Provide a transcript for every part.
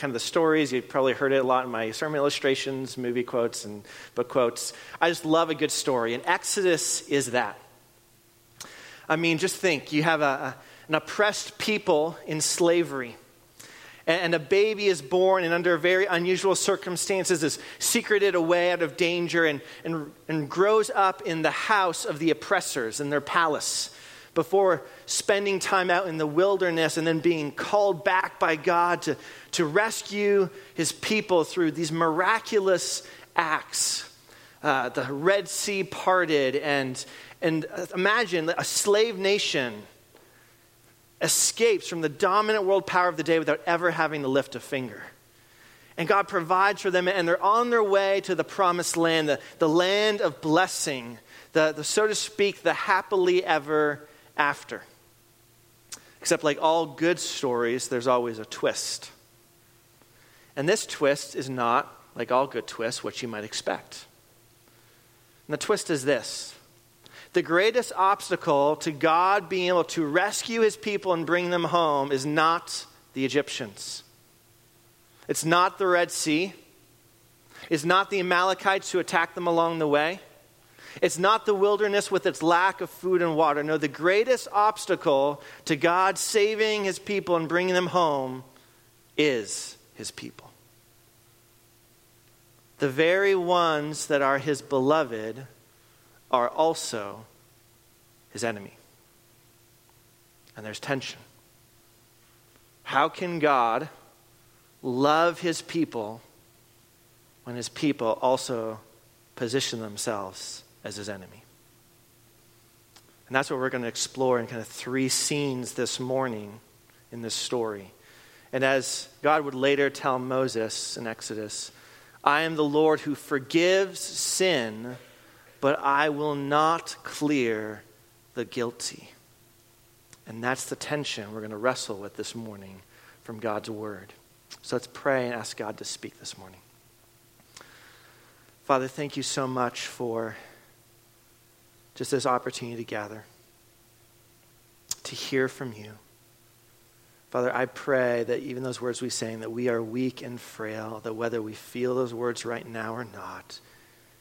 kind of the stories. You've probably heard it a lot in my sermon illustrations, movie quotes, and book quotes. I just love a good story, and Exodus is that. I mean, just think you have a, an oppressed people in slavery and a baby is born and under very unusual circumstances is secreted away out of danger and, and, and grows up in the house of the oppressors in their palace before spending time out in the wilderness and then being called back by God to, to rescue his people through these miraculous acts. Uh, the Red Sea parted, and, and imagine a slave nation escapes from the dominant world power of the day without ever having to lift a finger. And God provides for them, and they're on their way to the promised land, the, the land of blessing, the, the, so to speak, the happily ever after. Except, like all good stories, there's always a twist. And this twist is not, like all good twists, what you might expect. And the twist is this the greatest obstacle to God being able to rescue his people and bring them home is not the Egyptians. It's not the Red Sea. It's not the Amalekites who attacked them along the way. It's not the wilderness with its lack of food and water. No, the greatest obstacle to God saving his people and bringing them home is his people. The very ones that are his beloved are also his enemy. And there's tension. How can God love his people when his people also position themselves as his enemy? And that's what we're going to explore in kind of three scenes this morning in this story. And as God would later tell Moses in Exodus, I am the Lord who forgives sin but I will not clear the guilty. And that's the tension we're going to wrestle with this morning from God's word. So let's pray and ask God to speak this morning. Father, thank you so much for just this opportunity to gather, to hear from you. Father, I pray that even those words we sing, that we are weak and frail, that whether we feel those words right now or not,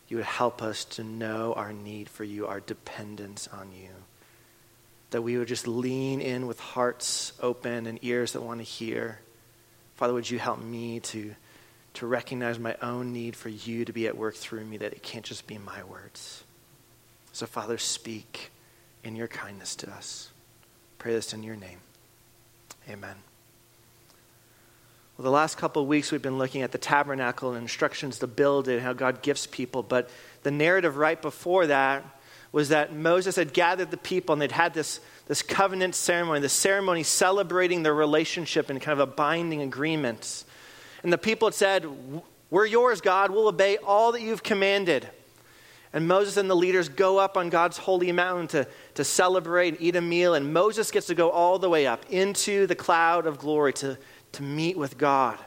you would help us to know our need for you, our dependence on you. That we would just lean in with hearts open and ears that want to hear. Father, would you help me to, to recognize my own need for you to be at work through me, that it can't just be my words. So, Father, speak in your kindness to us. Pray this in your name. Amen. Well, the last couple of weeks we've been looking at the tabernacle and instructions to build it and how God gifts people. But the narrative right before that was that Moses had gathered the people and they'd had this, this covenant ceremony, the ceremony celebrating their relationship in kind of a binding agreement. And the people had said, We're yours, God. We'll obey all that you've commanded. And Moses and the leaders go up on God's holy mountain to, to celebrate and eat a meal. And Moses gets to go all the way up into the cloud of glory to to meet with God.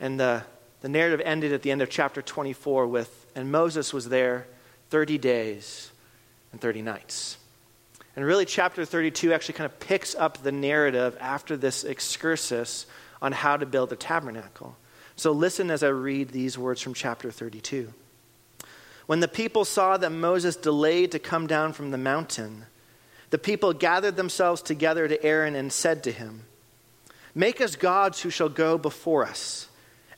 And the, the narrative ended at the end of chapter 24 with, and Moses was there 30 days and 30 nights. And really, chapter 32 actually kind of picks up the narrative after this excursus on how to build the tabernacle. So listen as I read these words from chapter 32. When the people saw that Moses delayed to come down from the mountain, the people gathered themselves together to Aaron and said to him, Make us gods who shall go before us.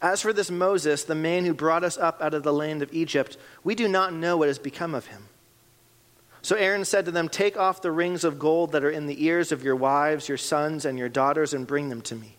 As for this Moses, the man who brought us up out of the land of Egypt, we do not know what has become of him. So Aaron said to them, Take off the rings of gold that are in the ears of your wives, your sons, and your daughters, and bring them to me.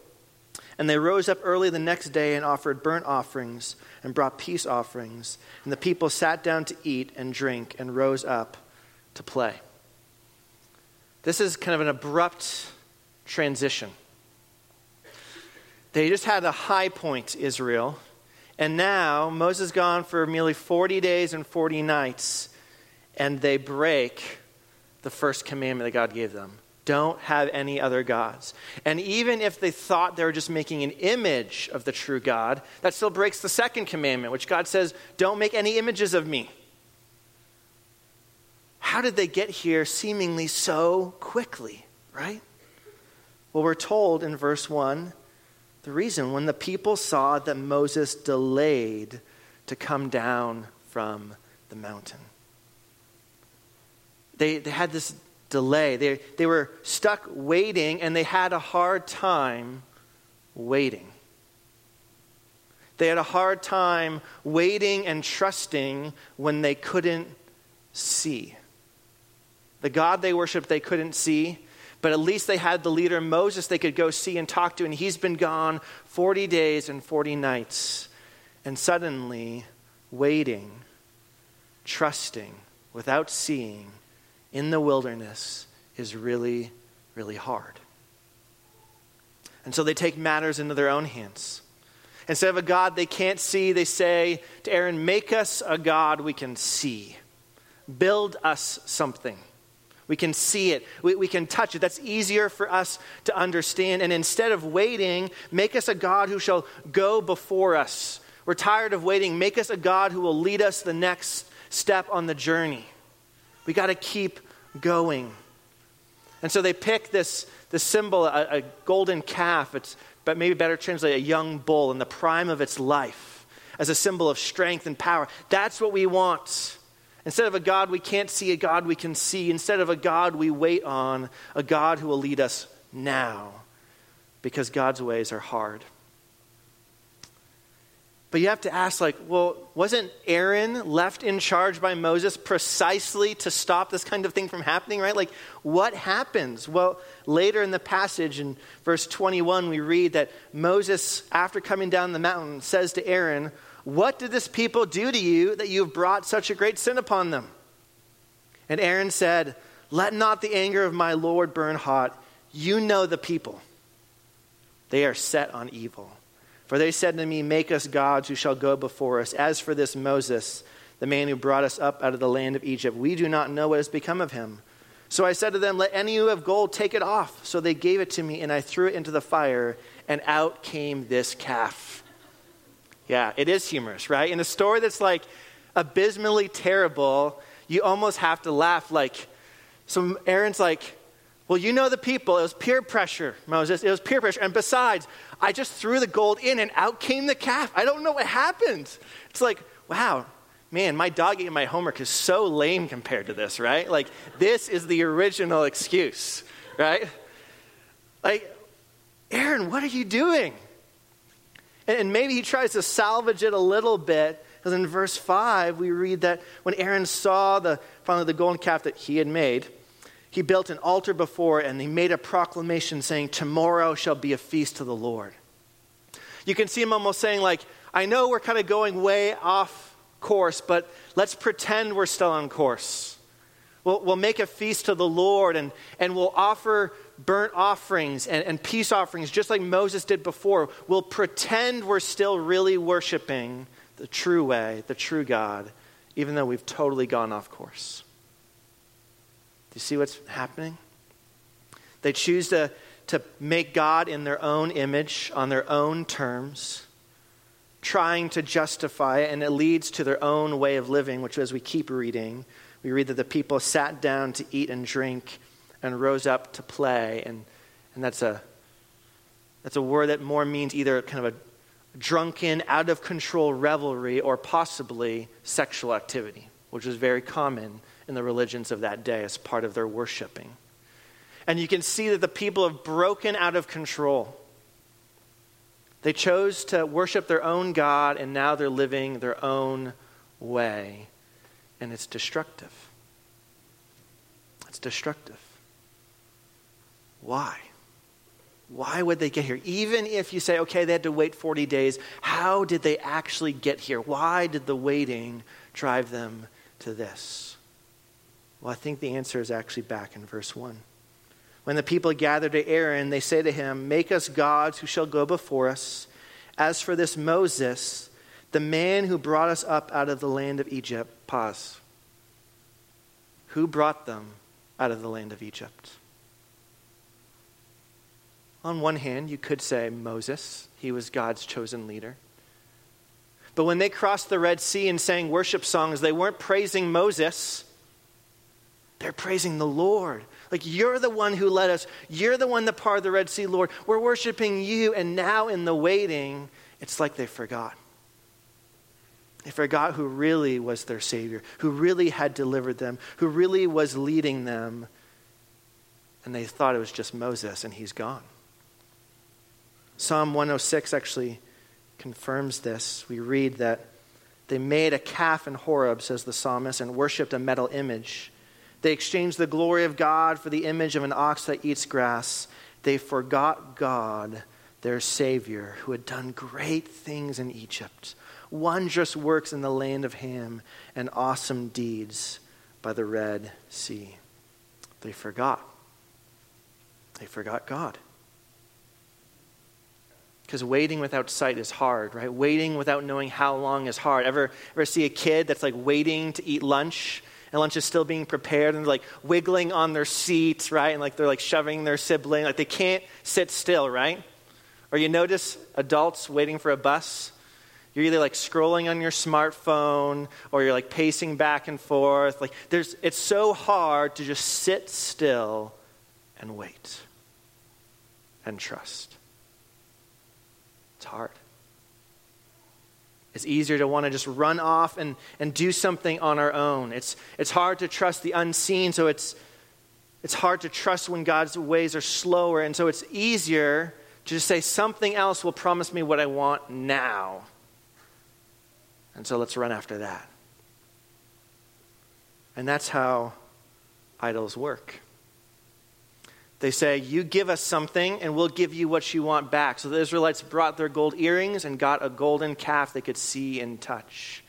And they rose up early the next day and offered burnt offerings and brought peace offerings. And the people sat down to eat and drink and rose up to play. This is kind of an abrupt transition. They just had a high point, Israel, And now Moses gone for nearly 40 days and 40 nights, and they break the first commandment that God gave them. Don't have any other gods. And even if they thought they were just making an image of the true God, that still breaks the second commandment, which God says, Don't make any images of me. How did they get here seemingly so quickly, right? Well, we're told in verse 1 the reason when the people saw that Moses delayed to come down from the mountain. They, they had this delay. They, they were stuck waiting and they had a hard time waiting. They had a hard time waiting and trusting when they couldn't see. The God they worshiped, they couldn't see. But at least they had the leader Moses they could go see and talk to, and he's been gone 40 days and 40 nights. And suddenly, waiting, trusting, without seeing, in the wilderness is really, really hard. And so they take matters into their own hands. Instead of a God they can't see, they say to Aaron, Make us a God we can see. Build us something. We can see it. We, we can touch it. That's easier for us to understand. And instead of waiting, make us a God who shall go before us. We're tired of waiting. Make us a God who will lead us the next step on the journey. We got to keep going. And so they pick this, this symbol, a, a golden calf, it's, but maybe better translate a young bull in the prime of its life, as a symbol of strength and power. That's what we want. Instead of a God we can't see, a God we can see. Instead of a God we wait on, a God who will lead us now. Because God's ways are hard. But you have to ask, like, well, wasn't Aaron left in charge by Moses precisely to stop this kind of thing from happening, right? Like, what happens? Well, later in the passage, in verse 21, we read that Moses, after coming down the mountain, says to Aaron, what did this people do to you that you have brought such a great sin upon them? And Aaron said, Let not the anger of my Lord burn hot. You know the people. They are set on evil. For they said to me, Make us gods who shall go before us. As for this Moses, the man who brought us up out of the land of Egypt, we do not know what has become of him. So I said to them, Let any who have gold take it off. So they gave it to me, and I threw it into the fire, and out came this calf. Yeah, it is humorous, right? In a story that's like abysmally terrible, you almost have to laugh. Like, so Aaron's like, well, you know the people. It was peer pressure, Moses. It was peer pressure. And besides, I just threw the gold in and out came the calf. I don't know what happened. It's like, wow, man, my dog eating my homework is so lame compared to this, right? Like, this is the original excuse, right? Like, Aaron, what are you doing? And maybe he tries to salvage it a little bit. Because in verse 5, we read that when Aaron saw the, finally the golden calf that he had made, he built an altar before and he made a proclamation saying, Tomorrow shall be a feast to the Lord. You can see him almost saying, like, I know we're kind of going way off course, but let's pretend we're still on course. We'll, we'll make a feast to the Lord and, and we'll offer burnt offerings and, and peace offerings, just like Moses did before, we'll pretend we're still really worshiping the true way, the true God, even though we've totally gone off course. Do you see what's happening? They choose to, to make God in their own image, on their own terms, trying to justify it, and it leads to their own way of living, which, as we keep reading, we read that the people sat down to eat and drink and rose up to play. And, and that's, a, that's a word that more means either kind of a drunken, out of control revelry or possibly sexual activity, which was very common in the religions of that day as part of their worshiping. And you can see that the people have broken out of control. They chose to worship their own God, and now they're living their own way. And it's destructive. It's destructive. Why? Why would they get here? Even if you say, okay, they had to wait 40 days, how did they actually get here? Why did the waiting drive them to this? Well, I think the answer is actually back in verse 1. When the people gather to Aaron, they say to him, Make us gods who shall go before us. As for this Moses, the man who brought us up out of the land of Egypt. Pause. Who brought them out of the land of Egypt? On one hand, you could say Moses, he was God's chosen leader. But when they crossed the Red Sea and sang worship songs, they weren't praising Moses, they're praising the Lord. Like, you're the one who led us. You're the one that parted the Red Sea, Lord. We're worshiping you. And now, in the waiting, it's like they forgot. They forgot who really was their Savior, who really had delivered them, who really was leading them. And they thought it was just Moses, and he's gone. Psalm 106 actually confirms this. We read that they made a calf in Horeb, says the psalmist, and worshiped a metal image. They exchanged the glory of God for the image of an ox that eats grass. They forgot God, their Savior, who had done great things in Egypt, wondrous works in the land of Ham, and awesome deeds by the Red Sea. They forgot. They forgot God. Because waiting without sight is hard, right? Waiting without knowing how long is hard. Ever, ever see a kid that's like waiting to eat lunch and lunch is still being prepared and they're like wiggling on their seats, right? And like they're like shoving their sibling, like they can't sit still, right? Or you notice adults waiting for a bus. You're either like scrolling on your smartphone or you're like pacing back and forth. Like there's it's so hard to just sit still and wait and trust. It's hard. It's easier to want to just run off and, and do something on our own. It's, it's hard to trust the unseen, so it's, it's hard to trust when God's ways are slower. And so it's easier to just say, something else will promise me what I want now. And so let's run after that. And that's how idols work. They say, You give us something, and we'll give you what you want back. So the Israelites brought their gold earrings and got a golden calf they could see and touch.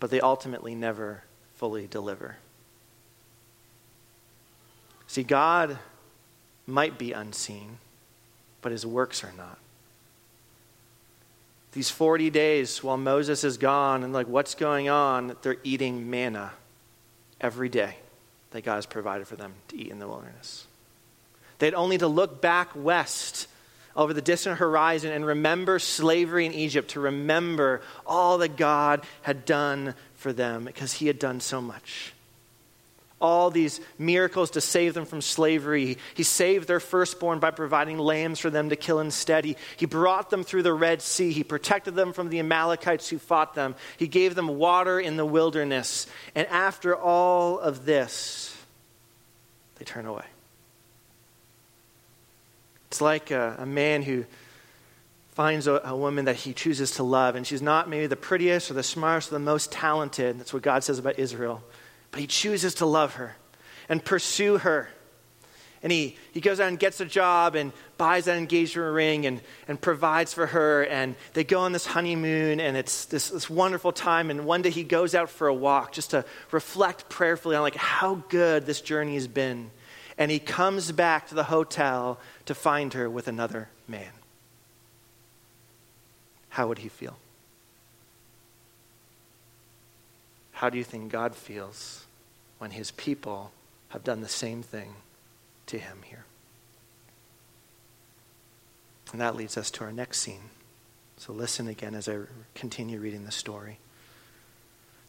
But they ultimately never fully deliver. See, God might be unseen, but his works are not. These 40 days while Moses is gone and like, what's going on? They're eating manna every day that God has provided for them to eat in the wilderness. They had only to look back west over the distant horizon and remember slavery in Egypt, to remember all that God had done for them because He had done so much. All these miracles to save them from slavery. He saved their firstborn by providing lambs for them to kill instead. He, he brought them through the Red Sea. He protected them from the Amalekites who fought them. He gave them water in the wilderness. And after all of this, they turn away. It's like a, a man who finds a, a, woman that he chooses to love, and she's not maybe the prettiest or the smartest or the most talented. That's what God says about Israel. But he chooses to love her and pursue her. And he, he goes out and gets a job and buys that engagement ring and, and provides for her. And they go on this honeymoon, and it's this, this wonderful time. And one day he goes out for a walk just to reflect prayerfully on like how good this journey has been and he comes back to the hotel to find her with another man. How would he feel? How do you think God feels when his people have done the same thing to him here? And that leads us to our next scene. So listen again as I continue reading the story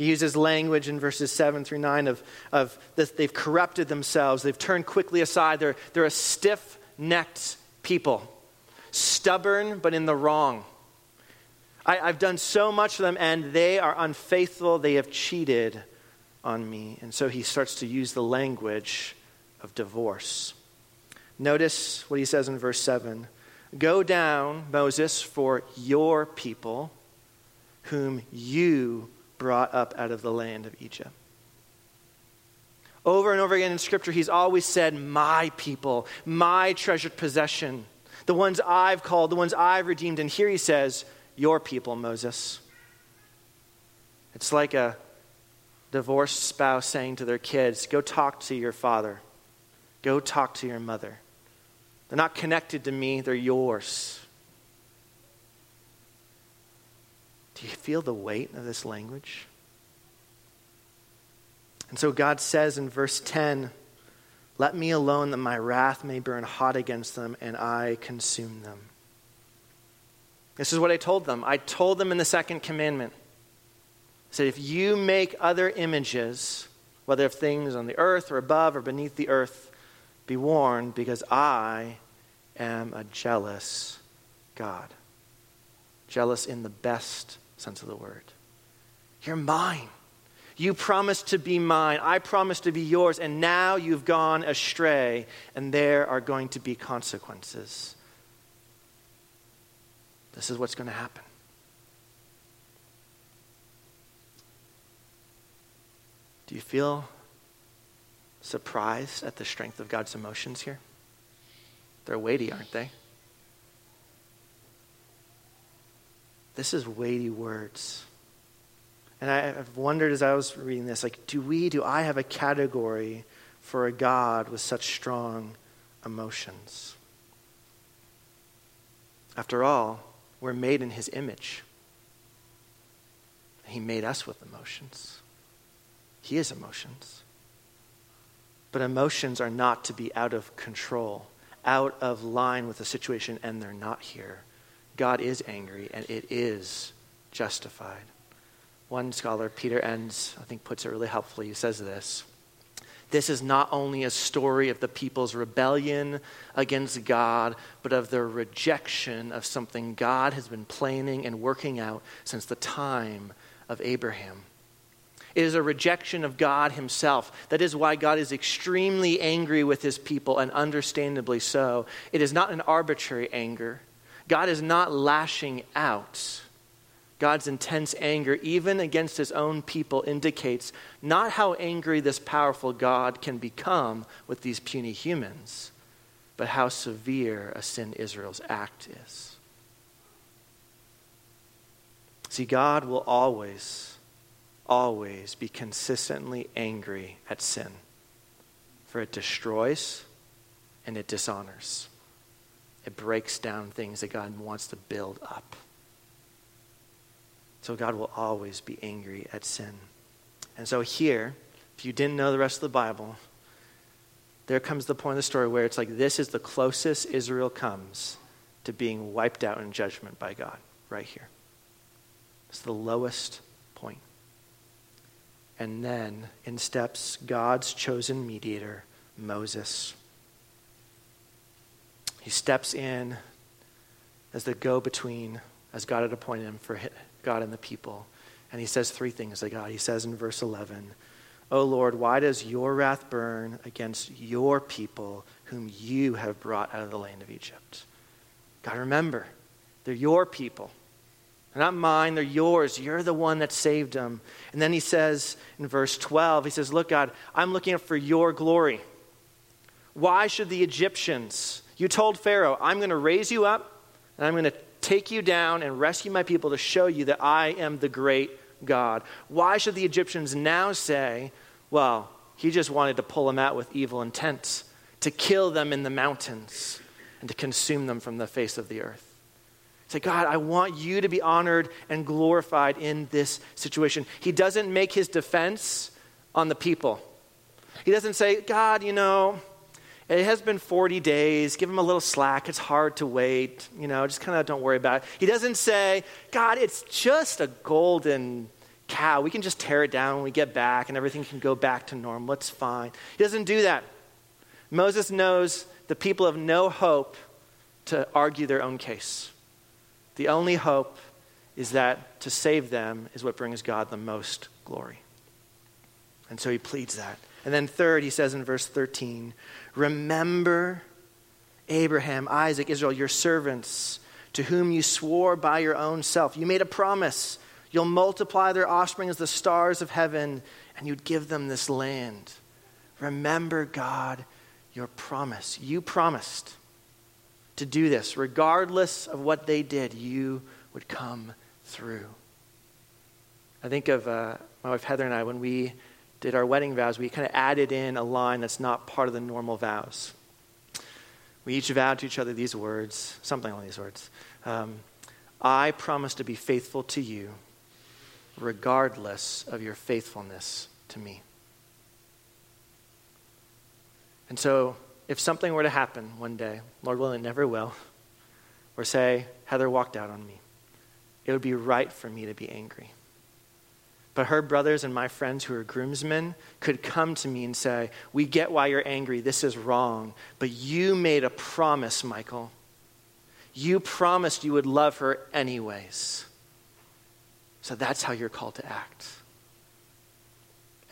He uses language in verses 7 through 9 of, of this, they've corrupted themselves, they've turned quickly aside, they're, they're a stiff necked people, stubborn but in the wrong. I, I've done so much for them, and they are unfaithful. They have cheated on me. And so he starts to use the language of divorce. Notice what he says in verse 7 Go down, Moses, for your people, whom you brought up out of the land of Egypt. Over and over again in Scripture, he's always said, My people, my treasured possession, the ones I've called, the ones I've redeemed. And here he says, Your people, Moses. It's like a divorced spouse saying to their kids, Go talk to your father, go talk to your mother. They're not connected to me, they're yours. Do you feel the weight of this language? And so God says in verse 10 Let me alone that my wrath may burn hot against them and I consume them. This is what I told them. I told them in the second commandment. I said, if you make other images, whether of things on the earth or above or beneath the earth, be warned, because I am a jealous God. Jealous in the best sense of the word. You're mine. You promised to be mine. I promised to be yours, and now you've gone astray, and there are going to be consequences. This is what's going to happen. Do you feel surprised at the strength of God's emotions here? They're weighty, aren't they? This is weighty words. And I, have wondered as I was reading this, like, do we, do I have a category for a God with such strong emotions? After all, we're made in his image. He made us with emotions. He has emotions. But emotions are not to be out of control, out of line with the situation, and they're not here. God is angry, and it is justified. One scholar, Peter Enns, I think puts it really helpfully. He says this This is not only a story of the people's rebellion against God, but of their rejection of something God has been planning and working out since the time of Abraham. It is a rejection of God Himself. That is why God is extremely angry with His people, and understandably so. It is not an arbitrary anger. God is not lashing out. God's intense anger, even against His own people, indicates not how angry this powerful God can become with these puny humans, but how severe a sin Israel's act is. See, God will always always be consistently angry at sin, for it destroys and it dishonors. It breaks down things that God wants to build up. So God will always be angry at sin. And so here, if you didn't know the rest of the Bible, there comes the point of the story where it's like this is the closest Israel comes to being wiped out in judgment by God, right here. It's the lowest point. And then in steps God's chosen mediator, Moses. He steps in as the go between, as God had appointed him for God and the people. And he says three things to God. He says in verse 11, O Lord, why does your wrath burn against your people whom you have brought out of the land of Egypt? God, remember, they're your people. They're not mine, they're yours. You're the one that saved them. And then he says in verse 12, he says, Look, God, I'm looking for your glory. Why should the Egyptians, you told Pharaoh, I'm going to raise you up and I'm going to take you down and rescue my people to show you that I am the great God. Why should the Egyptians now say, Well, He just wanted to pull them out with evil intent, to kill them in the mountains, and to consume them from the face of the earth. Say, God, I want you to be honored and glorified in this situation. He doesn't make his defense on the people. He doesn't say, God, you know, it has been 40 days. Give him a little slack. It's hard to wait. You know, just kind of don't worry about it. He doesn't say, God, it's just a golden cow. We can just tear it down when we get back and everything can go back to normal. It's fine. He doesn't do that. Moses knows the people have no hope to argue their own case. The only hope is that to save them is what brings God the most glory. And so he pleads that. And then, third, he says in verse 13, Remember Abraham, Isaac, Israel, your servants, to whom you swore by your own self. You made a promise You'll multiply their offspring as the stars of heaven, and you'd give them this land. Remember, God, your promise. You promised to do this. Regardless of what they did, you would come through. I think of uh, my wife Heather and I, when we did our wedding vows, we kind of added in a line that's not part of the normal vows. We each vowed to each other these words, something along these words. Um, I promise to be faithful to you regardless of your faithfulness to me. And so, if something were to happen one day, Lord willing, it never will, or say, Heather walked out on me, it would be right for me to be angry. But her brothers and my friends who are groomsmen could come to me and say, We get why you're angry. This is wrong. But you made a promise, Michael. You promised you would love her anyways. So that's how you're called to act.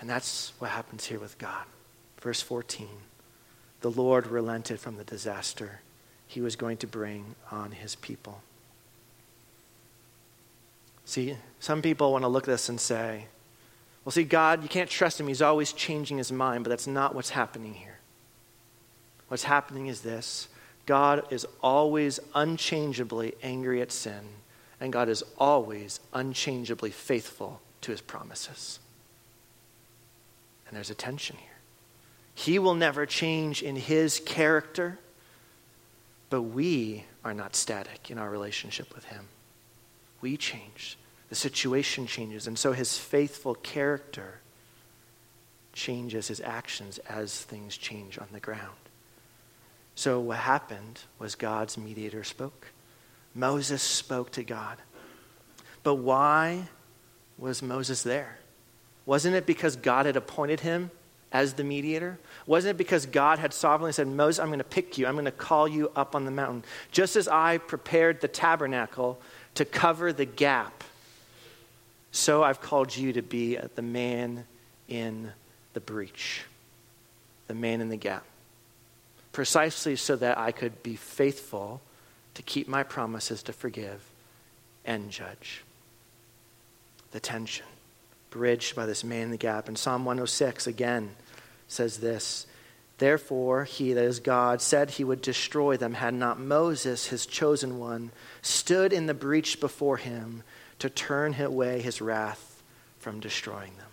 And that's what happens here with God. Verse 14 The Lord relented from the disaster he was going to bring on his people. See, some people want to look at this and say, well, see, God, you can't trust him. He's always changing his mind, but that's not what's happening here. What's happening is this God is always unchangeably angry at sin and God is always unchangeably faithful to his promises. And there's a tension here. He will never change in his character, but we are not static in our relationship with him. We change. The situation changes. And so his faithful character changes his actions as things change on the ground. So what happened was God's mediator spoke. Moses spoke to God. But why was Moses there? Wasn't it because God had appointed him as the mediator? Wasn't it because God had sovereignly said, Moses, I'm going to pick you, I'm going to call you up on the mountain? Just as I prepared the tabernacle to cover the gap, so I've called you to be the man in the breach, the man in the gap. Precisely so that I could be faithful to keep my promises to forgive and judge. The tension bridged by this man in the gap. And Psalm 106 again says this Therefore, he, that is God, said he would destroy them had not Moses, his chosen one, stood in the breach before him to turn away his wrath from destroying them.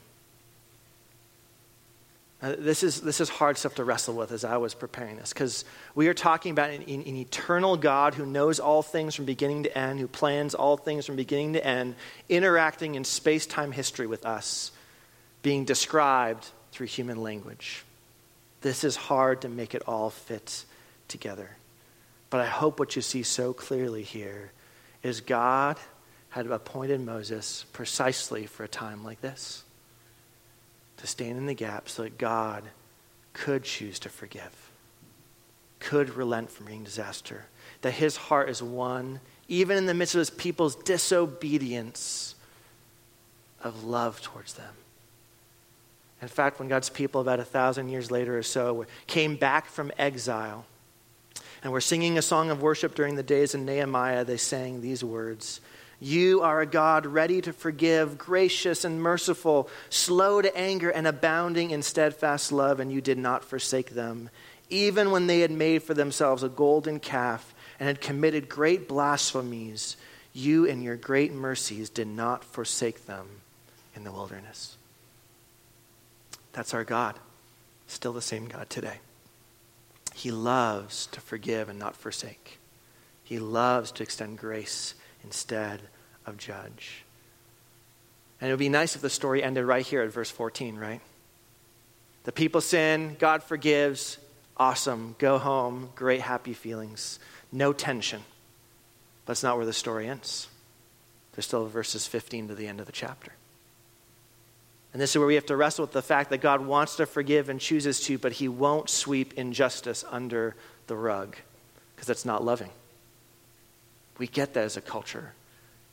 Uh, this, is, this is hard stuff to wrestle with as I was preparing this because we are talking about an, an, an, eternal God who knows all things from beginning to end, who plans all things from beginning to end, interacting in space time history with us, being described through human language. This is hard to make it all fit together. But I hope what you see so clearly here is God had appointed Moses precisely for a time like this to stand in the gap so that God could choose to forgive, could relent from bringing disaster, that his heart is one, even in the midst of his people's disobedience, of love towards them. In fact, when God's people, about a thousand years later or so, came back from exile and were singing a song of worship during the days in Nehemiah, they sang these words you are a God ready to forgive, gracious and merciful, slow to anger, and abounding in steadfast love, and you did not forsake them, even when they had made for themselves a golden calf and had committed great blasphemies. You, in your great mercies, did not forsake them in the wilderness. That's our God. Still the same God today. He loves to forgive and not forsake. He loves to extend grace instead of judge. And it would be nice if the story ended right here at verse 14, right? The people sin, God forgives, awesome, go home, great happy feelings, no tension. But it's not where the story ends. There's still verses 15 to the end of the chapter. And this is where we have to wrestle with the fact that God wants to forgive and chooses to, but he won't sweep injustice under the rug because that's not loving. We get that as a culture.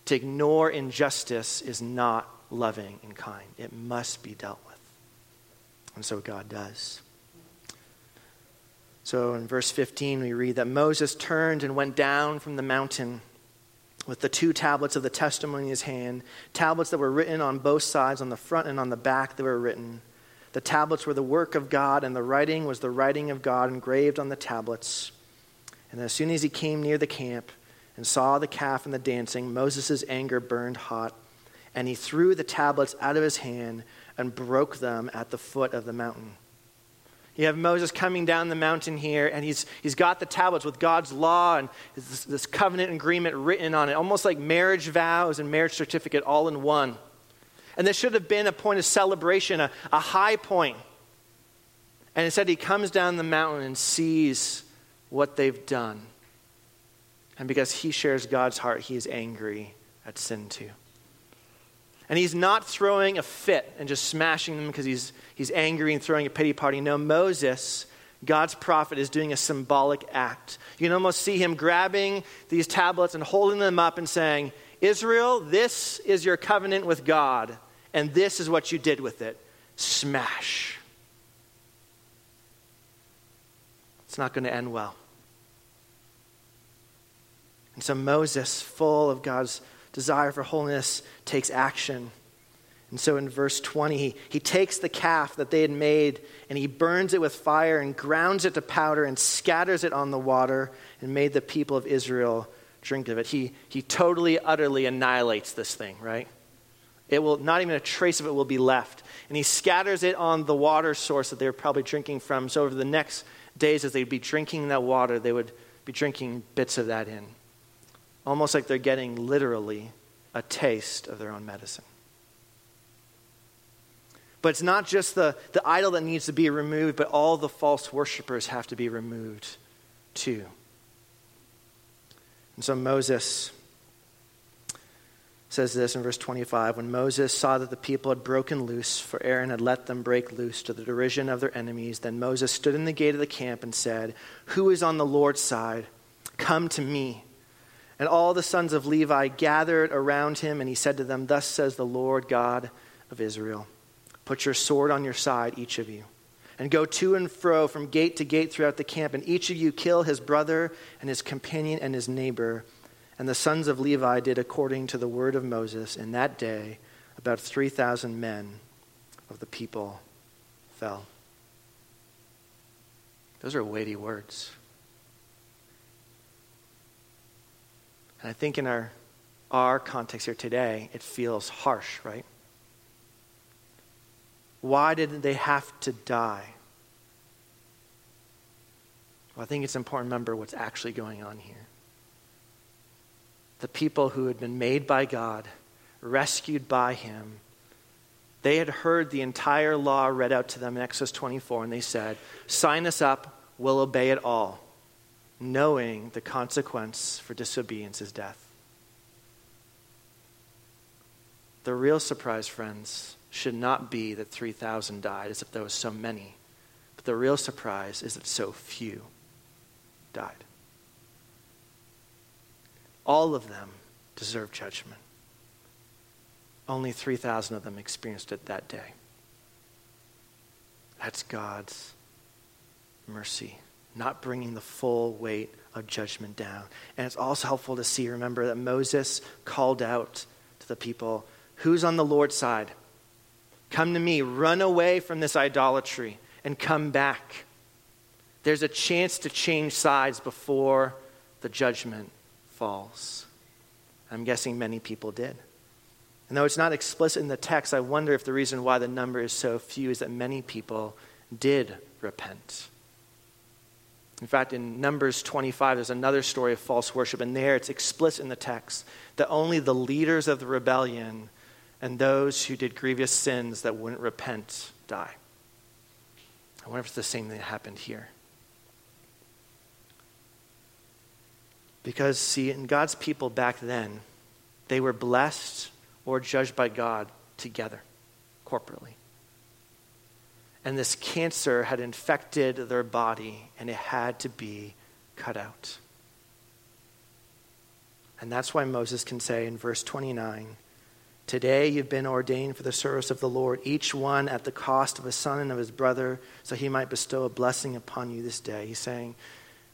To ignore injustice is not loving and kind, it must be dealt with. And so God does. So in verse 15, we read that Moses turned and went down from the mountain with the two tablets of the testimony in his hand, tablets that were written on both sides, on the front and on the back, they were written. The tablets were the work of God, and the writing was the writing of God engraved on the tablets. And as soon as he came near the camp and saw the calf and the dancing, Moses' anger burned hot, and he threw the tablets out of his hand and broke them at the foot of the mountain. You have Moses coming down the mountain here, and he's, he's got the tablets with God's law and this, this covenant agreement written on it, almost like marriage vows and marriage certificate all in one. And this should have been a point of celebration, a, a high point. And instead, he comes down the mountain and sees what they've done. And because he shares God's heart, he is angry at sin too. And he's not throwing a fit and just smashing them because he's, he's angry and throwing a pity party. No, Moses, God's prophet, is doing a symbolic act. You can almost see him grabbing these tablets and holding them up and saying, Israel, this is your covenant with God, and this is what you did with it. Smash. It's not going to end well. And so Moses, full of God's desire for holiness takes action. And so in verse 20, he, he takes the calf that they had made and he burns it with fire and grounds it to powder and scatters it on the water and made the people of Israel drink of it. He, he totally, utterly annihilates this thing, right? It will, not even a trace of it will be left. And he scatters it on the water source that they were probably drinking from. So over the next days, as they'd be drinking that water, they would be drinking bits of that in almost like they're getting literally a taste of their own medicine. But it's not just the, the idol that needs to be removed, but all the false worshippers have to be removed too. And so Moses says this in verse 25 When Moses saw that the people had broken loose, for Aaron had let them break loose to the derision of their enemies, then Moses stood in the gate of the camp and said, Who is on the Lord's side? Come to me. And all the sons of Levi gathered around him, and he said to them, Thus says the Lord God of Israel Put your sword on your side, each of you, and go to and fro from gate to gate throughout the camp, and each of you kill his brother and his companion and his neighbor. And the sons of Levi did according to the word of Moses. In that day, about 3,000 men of the people fell. Those are weighty words. And I think in our, our context here today, it feels harsh, right? Why did they have to die? Well, I think it's important to remember what's actually going on here. The people who had been made by God, rescued by Him, they had heard the entire law read out to them in Exodus 24, and they said, Sign us up, we'll obey it all knowing the consequence for disobedience is death. The real surprise, friends, should not be that 3,000 died as if there was so many, but the real surprise is that so few died. All of them deserve judgment. Only 3,000 of them experienced it that day. That's God's mercy not bringing the full weight of judgment down. And it's also helpful to see, remember, that Moses called out to the people who's on the Lord's side? Come to me, run away from this idolatry, and come back. There's a chance to change sides before the judgment falls. I'm guessing many people did. And though it's not explicit in the text, I wonder if the reason why the number is so few is that many people did repent. In fact, in Numbers 25, there's another story of false worship, and there it's explicit in the text that only the leaders of the rebellion and those who did grievous sins that wouldn't repent die. I wonder if it's the same thing that happened here. Because, see, in God's people back then, they were blessed or judged by God together, corporately. And this cancer had infected their body, and it had to be cut out. And that's why Moses can say in verse 29 Today you've been ordained for the service of the Lord, each one at the cost of a son and of his brother, so he might bestow a blessing upon you this day. He's saying,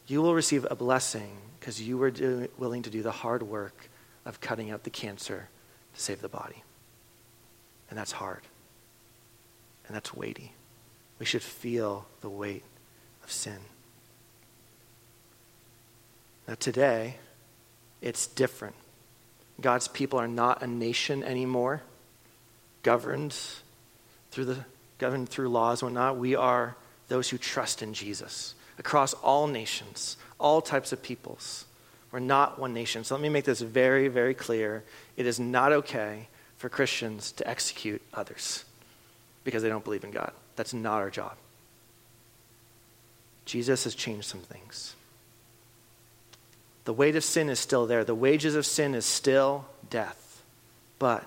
You will receive a blessing because you were do, willing to do the hard work of cutting out the cancer to save the body. And that's hard. And that's weighty. We should feel the weight of sin. Now, today, it's different. God's people are not a nation anymore, governed through, the, governed through laws and whatnot. We are those who trust in Jesus across all nations, all types of peoples. We're not one nation. So let me make this very, very clear. It is not okay for Christians to execute others because they don't believe in God. That's not our job. Jesus has changed some things. The weight of sin is still there. The wages of sin is still death. But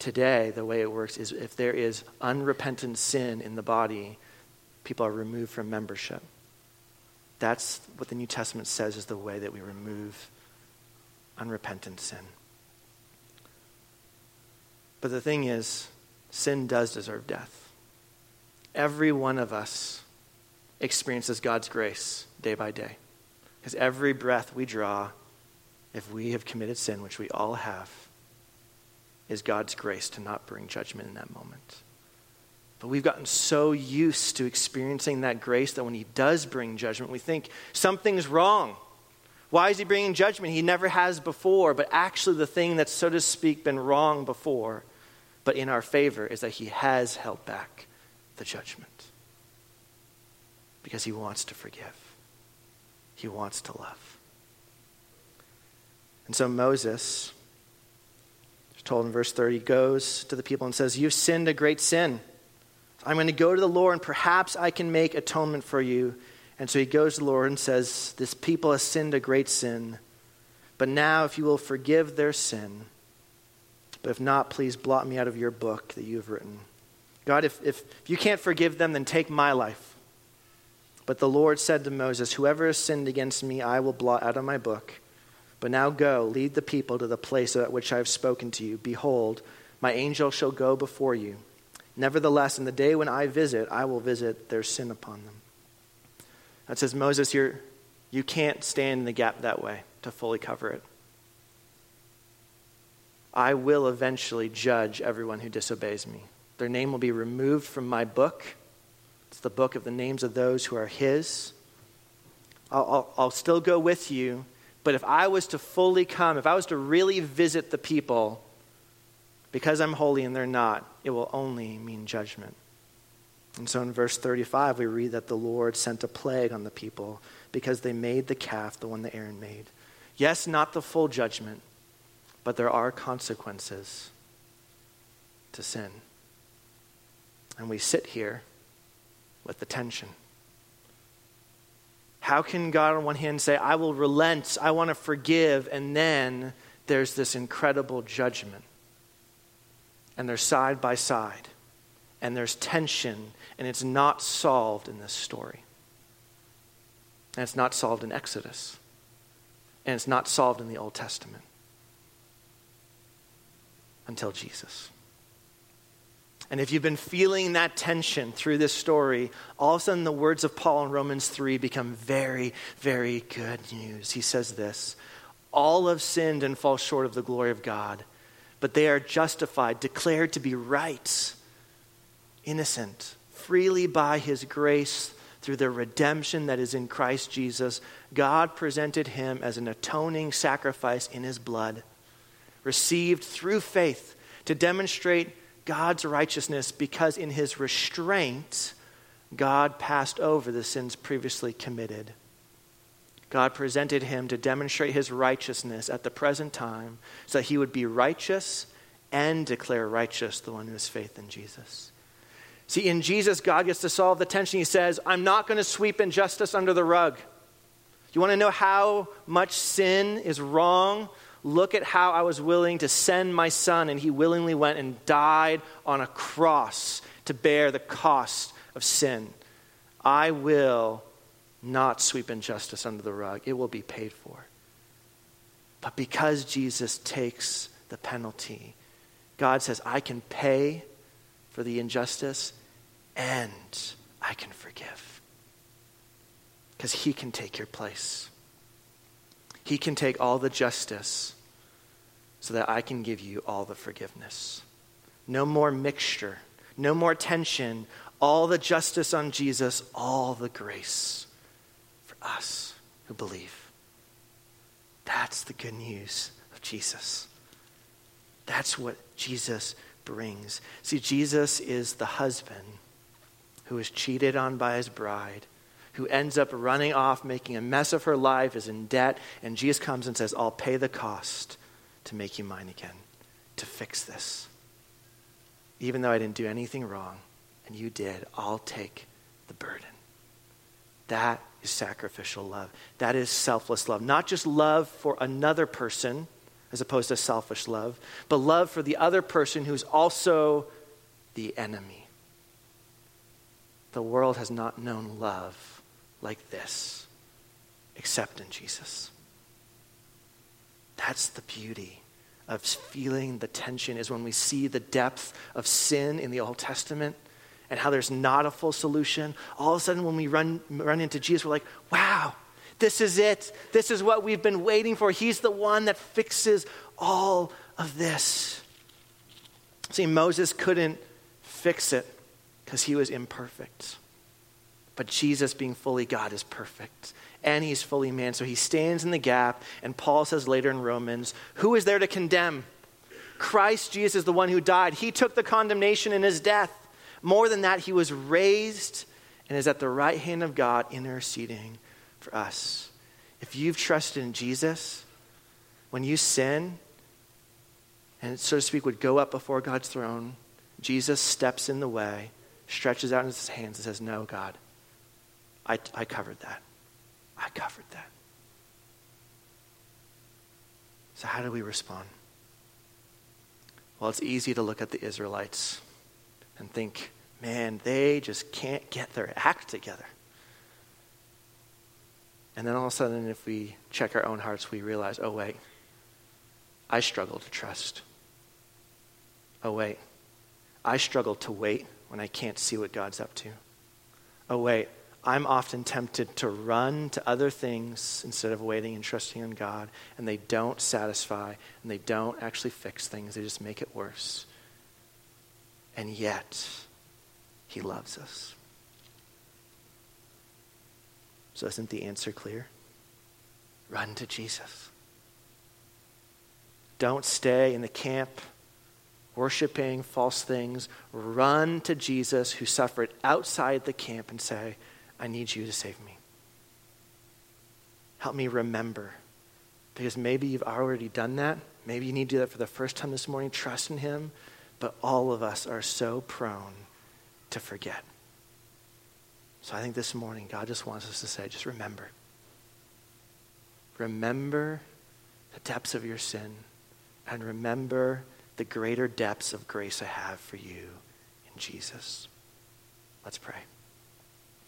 today, the way it works is if there is unrepentant sin in the body, people are removed from membership. That's what the New Testament says is the way that we remove unrepentant sin. But the thing is, sin does deserve death. Every one of us experiences God's grace day by day. Because every breath we draw, if we have committed sin, which we all have, is God's grace to not bring judgment in that moment. But we've gotten so used to experiencing that grace that when He does bring judgment, we think something's wrong. Why is He bringing judgment? He never has before. But actually, the thing that's, so to speak, been wrong before, but in our favor, is that He has held back the judgment because He wants to forgive. He wants to love. And so Moses, told in verse 30, goes to the people and says, You've sinned a great sin. I'm going to go to the Lord and perhaps I can make atonement for you. And so he goes to the Lord and says, This people has sinned a great sin. But now, if you will forgive their sin, but if not, please blot me out of your book that you have written. God, if, if, if you can't forgive them, then take my life. But the Lord said to Moses, Whoever has sinned against me, I will blot out of my book. But now go, lead the people to the place at which I have spoken to you. Behold, my angel shall go before you. Nevertheless, in the day when I visit, I will visit their sin upon them. That says, Moses, you're, you can't stand in the gap that way to fully cover it. I will eventually judge everyone who disobeys me. Their name will be removed from my book it's the book of the names of those who are His. I'll, I'll, I'll still go with you, but if I was to fully come, if I was to really visit the people, because I'm holy and they're not, it will only mean judgment. And so in verse 35, we read that the Lord sent a plague on the people because they made the calf, the one that Aaron made. Yes, not the full judgment, but there are consequences to sin. And we sit here with the tension. How can God, on one hand, say, I will relent, I want to forgive, and then there's this incredible judgment? And they're side by side, and there's tension, and it's not solved in this story. And it's not solved in Exodus, and it's not solved in the Old Testament until Jesus. And if you've been feeling that tension through this story, all of a sudden the words of Paul in Romans 3 become very, very good news. He says this All have sinned and fall short of the glory of God, but they are justified, declared to be right, innocent, freely by his grace through the redemption that is in Christ Jesus. God presented him as an atoning sacrifice in his blood, received through faith to demonstrate God's righteousness because in his restraint, God passed over the sins previously committed. God presented him to demonstrate his righteousness at the present time so that he would be righteous and declare righteous the one who has faith in Jesus. See, in Jesus, God gets to solve the tension. He says, I'm not going to sweep injustice under the rug. You want to know how much sin is wrong? Look at how I was willing to send my son, and he willingly went and died on a cross to bear the cost of sin. I will not sweep injustice under the rug, it will be paid for. But because Jesus takes the penalty, God says, I can pay for the injustice and I can forgive. Because He can take your place. He can take all the justice so that I can give you all the forgiveness. No more mixture, no more tension, all the justice on Jesus, all the grace for us who believe. That's the good news of Jesus. That's what Jesus brings. See, Jesus is the husband who is cheated on by his bride, who ends up running off, making a mess of her life, is in debt, and Jesus comes and says, I'll pay the cost to make you mine again, to fix this. Even though I didn't do anything wrong, and you did, I'll take the burden. That is sacrificial love. That is selfless love. Not just love for another person, as opposed to selfish love, but love for the other person who's also the enemy. The world has not known love like this except in Jesus. That's the beauty of feeling the tension is when we see the depth of sin in the Old Testament and how there's not a full solution. All of a sudden, when we run, run into Jesus, we're like, wow, this is it. This is what we've been waiting for. He's the one that fixes all of this. See, Moses couldn't fix it because he was imperfect. But Jesus, being fully God, is perfect and he's fully man. So he stands in the gap. And Paul says later in Romans, Who is there to condemn? Christ Jesus is the one who died. He took the condemnation in his death. More than that, he was raised and is at the right hand of God interceding for us. If you've trusted in Jesus, when you sin, and so to speak, would go up before God's throne, Jesus steps in the way, stretches out his hands, and says, No, God, I, I covered that. I covered that. So, how do we respond? Well, it's easy to look at the Israelites and think, man, they just can't get their act together. And then all of a sudden, if we check our own hearts, we realize, oh, wait, I struggle to trust. Oh, wait, I struggle to wait when I can't see what God's up to. Oh, wait, I'm often tempted to run to other things instead of waiting and trusting in God, and they don't satisfy and they don't actually fix things, they just make it worse. And yet, He loves us. So, isn't the answer clear? Run to Jesus. Don't stay in the camp worshiping false things. Run to Jesus who suffered outside the camp and say, I need you to save me. Help me remember. Because maybe you've already done that. Maybe you need to do that for the first time this morning. Trust in Him. But all of us are so prone to forget. So I think this morning, God just wants us to say, just remember. Remember the depths of your sin and remember the greater depths of grace I have for you in Jesus. Let's pray.